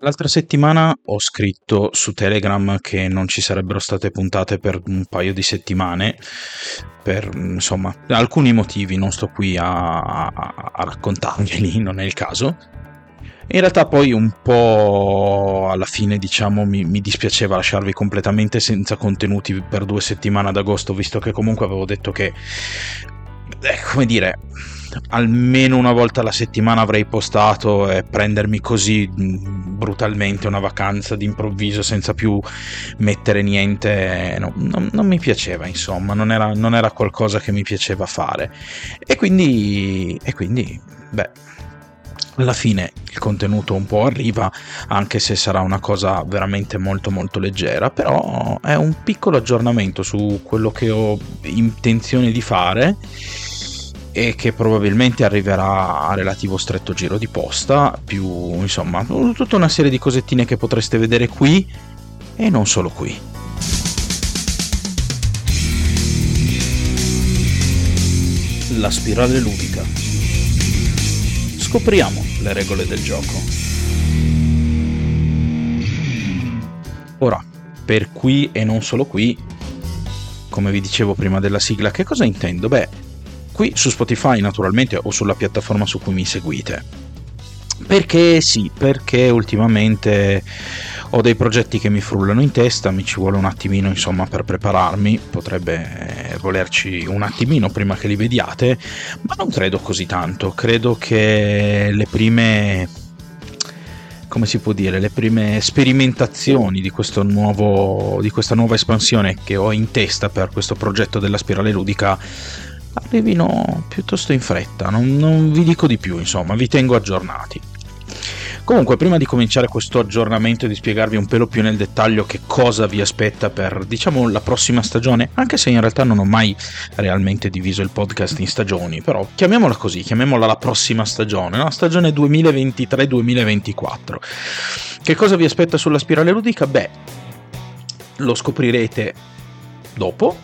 L'altra settimana ho scritto su Telegram che non ci sarebbero state puntate per un paio di settimane, per insomma alcuni motivi, non sto qui a, a, a raccontarveli, non è il caso. In realtà poi un po' alla fine diciamo mi, mi, dispiaceva lasciarvi completamente senza contenuti per due settimane ad agosto, visto che comunque avevo detto che, eh, come dire, almeno una volta alla settimana avrei postato e prendermi così mm, brutalmente una vacanza d'improvviso senza più mettere niente no, non, non, mi piaceva insomma non era, non era, qualcosa che mi piaceva fare. E quindi, e quindi beh alla fine il contenuto un po' arriva anche se sarà una cosa veramente molto molto leggera però è un piccolo aggiornamento su quello che ho intenzione di fare e che probabilmente arriverà a relativo stretto giro di posta, più insomma tutta una serie di cosettine che potreste vedere qui e non solo qui. La spirale ludica. Scopriamo le regole del gioco. Ora, per qui e non solo qui, come vi dicevo prima della sigla, che cosa intendo? Beh, qui su Spotify naturalmente o sulla piattaforma su cui mi seguite. Perché sì, perché ultimamente ho dei progetti che mi frullano in testa, mi ci vuole un attimino insomma per prepararmi, potrebbe volerci un attimino prima che li vediate, ma non credo così tanto, credo che le prime come si può dire, le prime sperimentazioni di, nuovo, di questa nuova espansione che ho in testa per questo progetto della spirale ludica arrivino piuttosto in fretta, non, non vi dico di più, insomma, vi tengo aggiornati. Comunque, prima di cominciare questo aggiornamento e di spiegarvi un pelo più nel dettaglio che cosa vi aspetta per, diciamo, la prossima stagione, anche se in realtà non ho mai realmente diviso il podcast in stagioni, però chiamiamola così, chiamiamola la prossima stagione, no? stagione 2023-2024. Che cosa vi aspetta sulla spirale ludica? Beh, lo scoprirete dopo.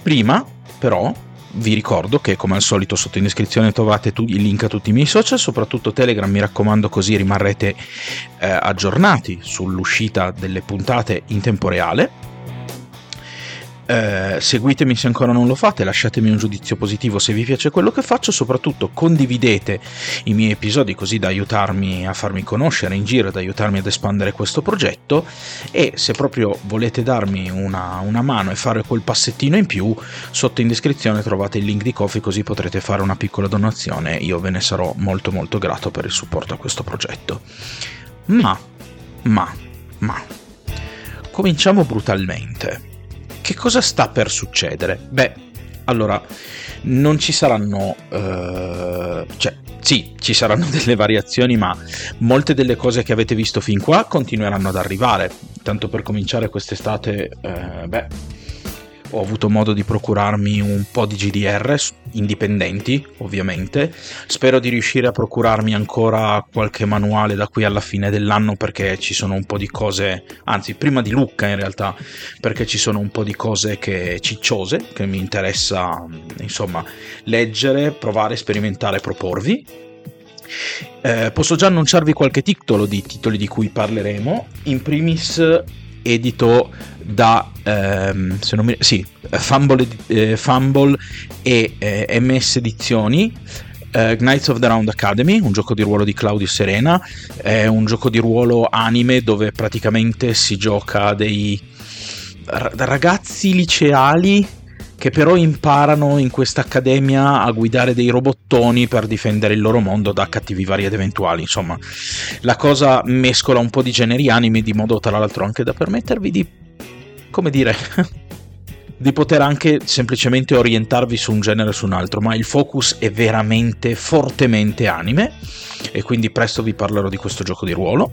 Prima, però, vi ricordo che come al solito sotto in descrizione trovate tu, il link a tutti i miei social, soprattutto Telegram, mi raccomando così rimarrete eh, aggiornati sull'uscita delle puntate in tempo reale eh, seguitemi se ancora non lo fate, lasciatemi un giudizio positivo se vi piace quello che faccio, soprattutto condividete i miei episodi così da aiutarmi a farmi conoscere in giro, da aiutarmi ad espandere questo progetto. E se proprio volete darmi una, una mano e fare quel passettino in più, sotto in descrizione trovate il link di Coffee così potrete fare una piccola donazione, io ve ne sarò molto molto grato per il supporto a questo progetto. Ma, ma, ma, cominciamo brutalmente che cosa sta per succedere? Beh, allora, non ci saranno... Uh, cioè, sì, ci saranno delle variazioni, ma molte delle cose che avete visto fin qua continueranno ad arrivare. Tanto per cominciare quest'estate, uh, beh, ho avuto modo di procurarmi un po' di GDR indipendenti, ovviamente. Spero di riuscire a procurarmi ancora qualche manuale da qui alla fine dell'anno perché ci sono un po' di cose, anzi, prima di Lucca in realtà, perché ci sono un po' di cose che cicciose che mi interessa, insomma, leggere, provare, sperimentare, proporvi. Eh, posso già annunciarvi qualche titolo di titoli di cui parleremo. In primis edito da ehm, mi, sì, Fumble, eh, Fumble e eh, MS Edizioni. Uh, Knights of the Round Academy, un gioco di ruolo di Claudio Serena, è un gioco di ruolo anime dove praticamente si gioca dei ragazzi liceali che però imparano in questa accademia a guidare dei robottoni per difendere il loro mondo da cattivi vari ed eventuali. Insomma, la cosa mescola un po' di generi anime di modo tra l'altro anche da permettervi di, come dire, di poter anche semplicemente orientarvi su un genere o su un altro, ma il focus è veramente fortemente anime e quindi presto vi parlerò di questo gioco di ruolo.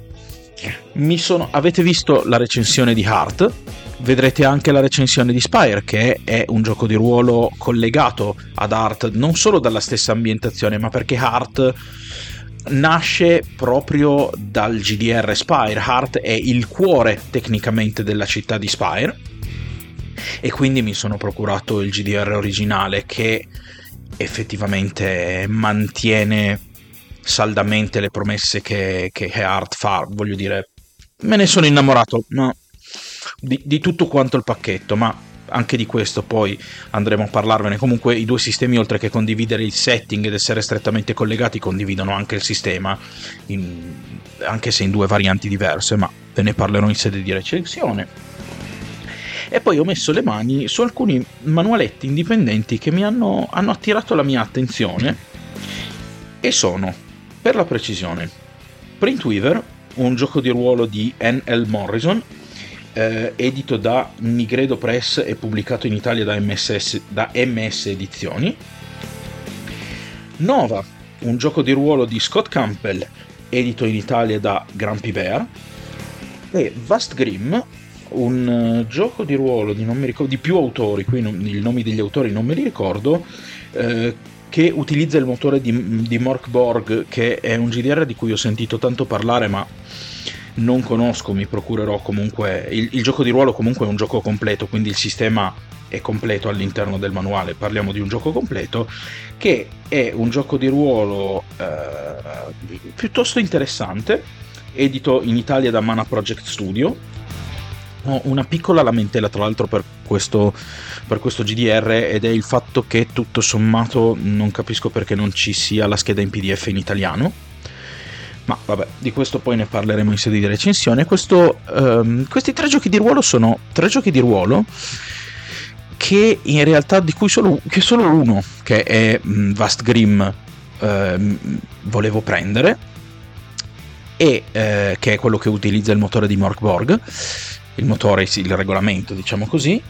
Sono, avete visto la recensione di Heart? vedrete anche la recensione di Spire, che è un gioco di ruolo collegato ad Art non solo dalla stessa ambientazione, ma perché Art nasce proprio dal GDR Spire. Art è il cuore tecnicamente della città di Spire. E quindi mi sono procurato il GDR originale che effettivamente mantiene saldamente le promesse che, che Art fa. Voglio dire, me ne sono innamorato no, di, di tutto quanto il pacchetto, ma anche di questo poi andremo a parlarvene. Comunque i due sistemi, oltre che condividere il setting ed essere strettamente collegati, condividono anche il sistema, in, anche se in due varianti diverse, ma ve ne parlerò in sede di recensione. E poi ho messo le mani su alcuni manualetti indipendenti che mi hanno, hanno attirato la mia attenzione e sono, per la precisione, Printweaver, un gioco di ruolo di N.L. Morrison, eh, edito da Nigredo Press e pubblicato in Italia da, MSS, da MS Edizioni. Nova, un gioco di ruolo di Scott Campbell, edito in Italia da Grumpy Bear. E Vast Grim, un uh, gioco di ruolo di, ricordo, di più autori, qui non, i nomi degli autori non me li ricordo, eh, che utilizza il motore di, di Mork Borg, che è un GDR di cui ho sentito tanto parlare, ma non conosco, mi procurerò comunque. Il, il, gioco di ruolo comunque è un gioco completo, quindi il sistema è completo all'interno del manuale. Parliamo di un gioco completo che è un gioco di ruolo eh, piuttosto interessante, edito in Italia da Mana Project Studio. Ho una piccola lamentela tra l'altro per questo, per questo GDR ed è il fatto che tutto sommato non capisco perché non ci sia la scheda in PDF in italiano ma vabbè, di questo poi ne parleremo in sede di recensione. Questo, um, questi tre giochi di ruolo sono tre giochi di ruolo che in realtà di cui solo, solo uno, che è um, Vast Grim, uh, volevo prendere, e uh, che è quello che utilizza il motore di Mork Borg, il motore, sì, il regolamento, diciamo così,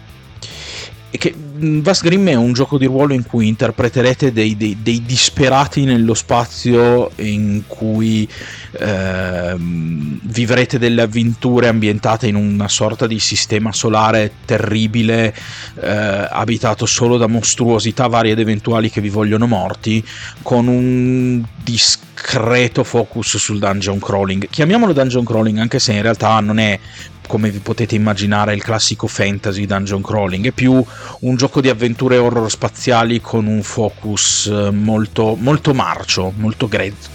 che mm, Vast Grim è un gioco di ruolo in cui interpreterete dei, dei, dei disperati nello spazio in cui eh, vivrete delle avventure ambientate in una sorta di sistema solare terribile eh, abitato solo da mostruosità varie ed eventuali che vi vogliono morti con un discreto focus sul dungeon crawling. Chiamiamolo dungeon crawling anche se in realtà non è come vi potete immaginare il classico fantasy dungeon crawling, è più un gioco di avventure horror spaziali con un focus eh, molto, molto marcio, molto grezzo.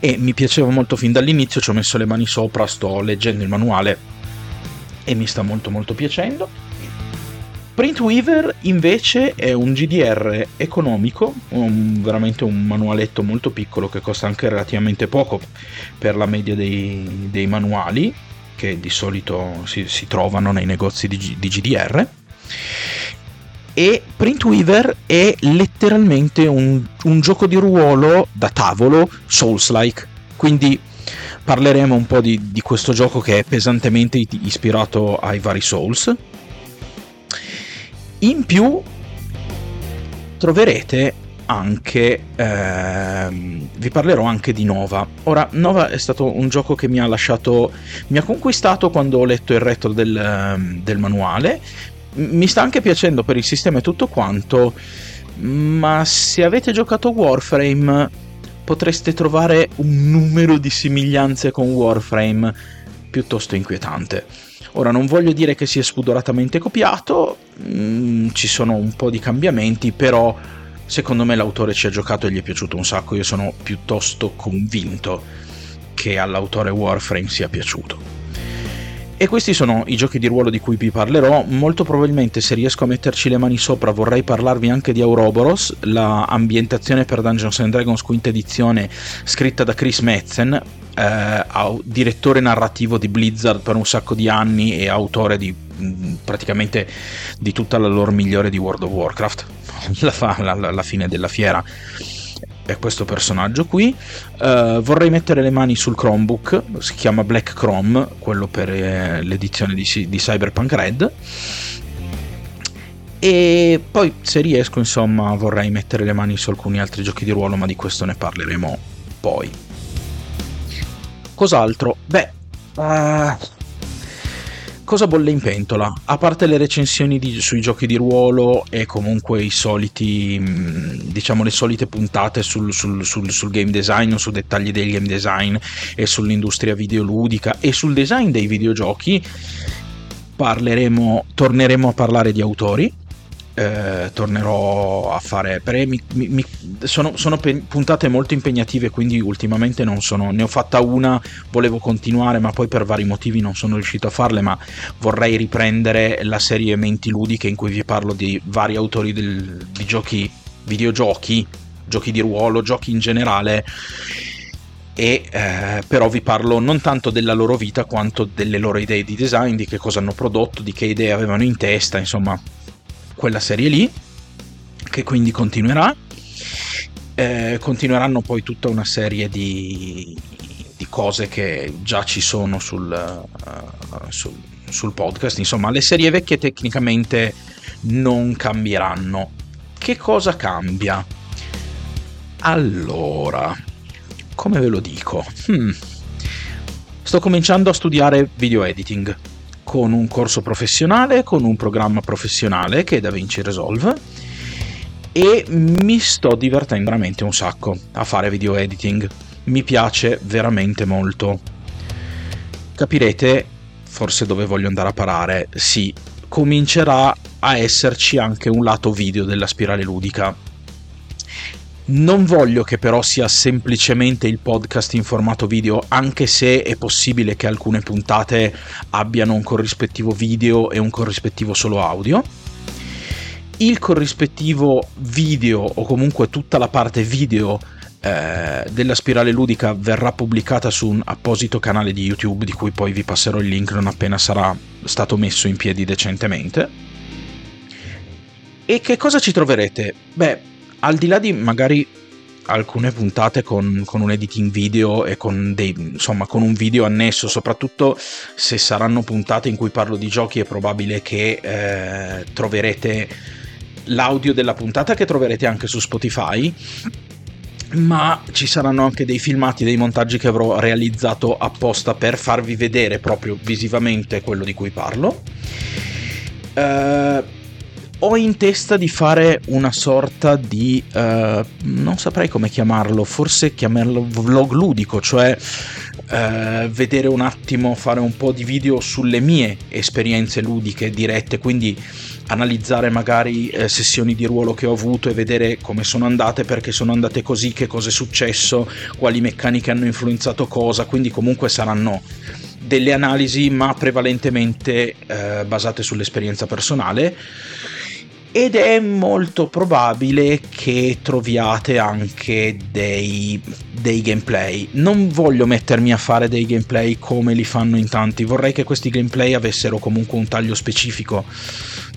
E mi piaceva molto fin dall'inizio, ci ho messo le mani sopra, sto leggendo il manuale e mi sta molto molto piacendo. Printweaver invece è un GDR economico, un, veramente un manualetto molto piccolo che costa anche relativamente poco per la media dei, dei manuali che di solito si, si trovano nei negozi di, di GDR e Printweaver è letteralmente un, un, gioco di ruolo da tavolo Souls-like. Quindi parleremo un po' di, di, questo gioco che è pesantemente ispirato ai vari Souls. In più troverete anche ehm, vi parlerò anche di Nova. Ora, Nova è stato un gioco che mi ha lasciato mi ha conquistato quando ho letto il retro del, ehm, del manuale. Mi sta anche piacendo per il sistema e tutto quanto, ma se avete giocato Warframe potreste trovare un numero di somiglianze con Warframe piuttosto inquietante. Ora non voglio dire che sia spudoratamente copiato, mh, mm, ci sono un po' di cambiamenti, però secondo me l'autore ci ha giocato e gli è piaciuto un sacco. Io sono piuttosto convinto che all'autore Warframe sia piaciuto. E questi sono i giochi di ruolo di cui vi parlerò. Molto probabilmente, se riesco a metterci le mani sopra, vorrei parlarvi anche di Auroboros, la ambientazione per Dungeons and Dragons quinta edizione scritta da Chris Metzen, eh, direttore narrativo di Blizzard per un sacco di anni e autore di mm, praticamente di tutta la lore migliore di World of Warcraft la fa alla fine della fiera è questo personaggio qui. Uh, vorrei mettere le mani sul Chromebook, si chiama Black Chrome, quello per eh, l'edizione di, di, Cyberpunk Red. E poi se riesco, insomma, vorrei mettere le mani su alcuni altri giochi di ruolo, ma di questo ne parleremo poi. Cos'altro? Beh, uh, cosa bolle in pentola? A parte le recensioni di, sui giochi di ruolo e comunque i soliti, mm, diciamo le solite puntate sul, sul, sul, sul game design su dettagli del game design e sull'industria videoludica e sul design dei videogiochi, parleremo, torneremo a parlare di autori eh, tornerò a fare premi. Mi, mi, sono, sono pe- puntate molto impegnative, quindi ultimamente non sono. Ne ho fatta una, volevo continuare, ma poi per vari motivi non sono riuscito a farle. Ma vorrei riprendere la serie Menti Ludiche in cui vi parlo di vari autori del, di giochi, videogiochi, giochi di ruolo, giochi in generale e eh, però vi parlo non tanto della loro vita quanto delle loro idee di design, di che cosa hanno prodotto, di che idee avevano in testa, insomma, quella serie lì, che quindi continuerà. Eh, continueranno poi tutta una serie di, di, cose che già ci sono sul, uh, sul, sul podcast, insomma, le serie vecchie tecnicamente non cambieranno. Che cosa cambia? Allora, come ve lo dico? Hmm. Sto cominciando a studiare video editing con un corso professionale, con un programma professionale che è DaVinci Resolve e mi sto divertendo veramente un sacco a fare video editing. Mi piace veramente molto. Capirete forse dove voglio andare a parare. Sì, comincerà a esserci anche un lato video della spirale ludica non voglio che però sia semplicemente il podcast in formato video, anche se è possibile che alcune puntate abbiano un corrispettivo video e un corrispettivo solo audio. Il corrispettivo video o comunque tutta la parte video eh, della spirale ludica verrà pubblicata su un apposito canale di YouTube di cui poi vi passerò il link non appena sarà stato messo in piedi decentemente. E che cosa ci troverete? Beh, al di là di magari alcune puntate con, con, un editing video e con, dei, insomma, con un video annesso, soprattutto se saranno puntate in cui parlo di giochi, è probabile che eh, troverete l'audio della puntata che troverete anche su Spotify. Ma ci saranno anche dei filmati, dei montaggi che avrò realizzato apposta per farvi vedere proprio visivamente quello di cui parlo. Uh, ho in testa di fare una sorta di uh, non saprei come chiamarlo, forse chiamarlo vlog ludico, cioè uh, vedere un attimo, fare un po' di video sulle mie esperienze ludiche dirette, quindi analizzare magari eh, sessioni di ruolo che ho avuto e vedere come sono andate, perché sono andate così, che cosa è successo, quali meccaniche hanno influenzato cosa, quindi comunque saranno delle analisi ma prevalentemente eh, basate sull'esperienza personale ed è molto probabile che troviate anche dei, dei, gameplay. Non voglio mettermi a fare dei gameplay come li fanno in tanti, vorrei che questi gameplay avessero comunque un taglio specifico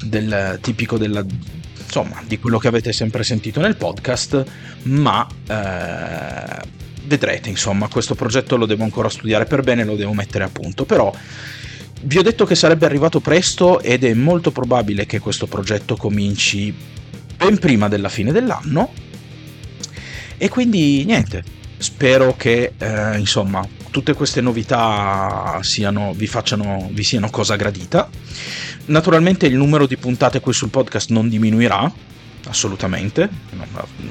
del tipico della, insomma, di quello che avete sempre sentito nel podcast, ma eh, vedrete, insomma, questo progetto lo devo ancora studiare. Per bene, lo devo mettere a punto, però vi ho detto che sarebbe arrivato presto ed è molto probabile che questo progetto cominci ben prima della fine dell'anno. E quindi niente, spero che eh, insomma tutte queste novità siano, vi, facciano, vi siano cosa gradita. Naturalmente il numero di puntate qui sul podcast non diminuirà, assolutamente,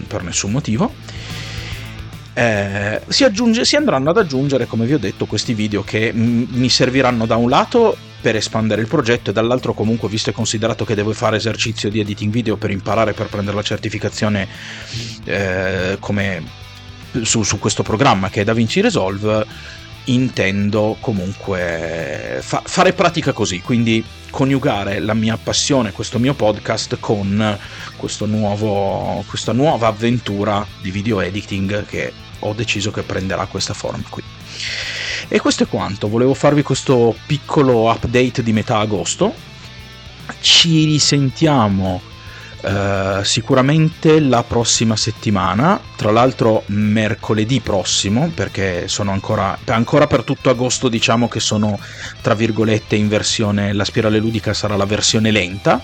per nessun motivo eh, si, aggiunge, si, andranno ad aggiungere, come vi ho detto, questi video che m- mi serviranno da un lato per espandere il progetto e dall'altro comunque visto e considerato che devo fare esercizio di editing video per imparare per prendere la certificazione eh, come su, su, questo programma che è DaVinci Resolve intendo comunque fa- fare pratica così. Quindi coniugare la mia passione questo mio podcast con nuovo, questa nuova avventura di video editing che ho deciso che prenderà questa forma qui. E questo è quanto, volevo farvi questo piccolo update di metà agosto. Ci risentiamo Uh, sicuramente la prossima settimana, tra l'altro mercoledì prossimo, perché sono ancora, ancora per tutto agosto diciamo che sono tra virgolette in versione, la spirale ludica sarà la versione lenta.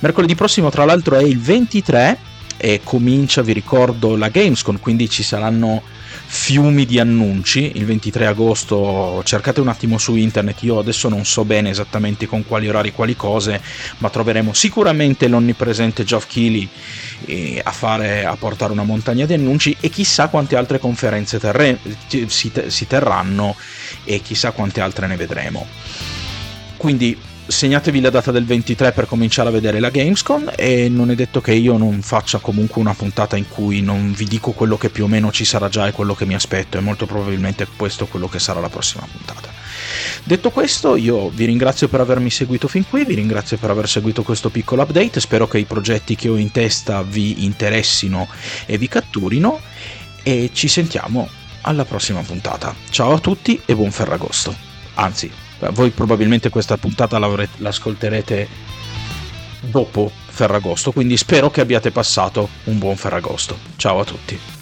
Mercoledì prossimo tra l'altro è il 23 e comincia, vi ricordo, la Gamescom, quindi ci saranno fiumi di annunci. Il 23 agosto cercate un attimo su internet io adesso non so bene esattamente con quali orari quali cose ma troveremo sicuramente l'onnipresente Geoff Keighley eh, a, fare, a portare una montagna di annunci e chissà quante altre conferenze terre, si, si terranno e chissà quante altre ne vedremo. Quindi segnatevi la data del 23 per cominciare a vedere la Gamescom e non è detto che io non faccia comunque una puntata in cui non vi dico quello che più o meno ci sarà già e quello che mi aspetto e molto probabilmente questo quello che sarà la prossima puntata. Detto questo, io vi ringrazio per avermi seguito fin qui, vi ringrazio per aver seguito questo piccolo update, spero che i progetti che ho in testa vi interessino e vi catturino e ci sentiamo alla prossima puntata. Ciao a tutti e buon Ferragosto. Anzi, voi probabilmente questa puntata l'ascolterete dopo Ferragosto, quindi spero che abbiate passato un buon Ferragosto. Ciao a tutti.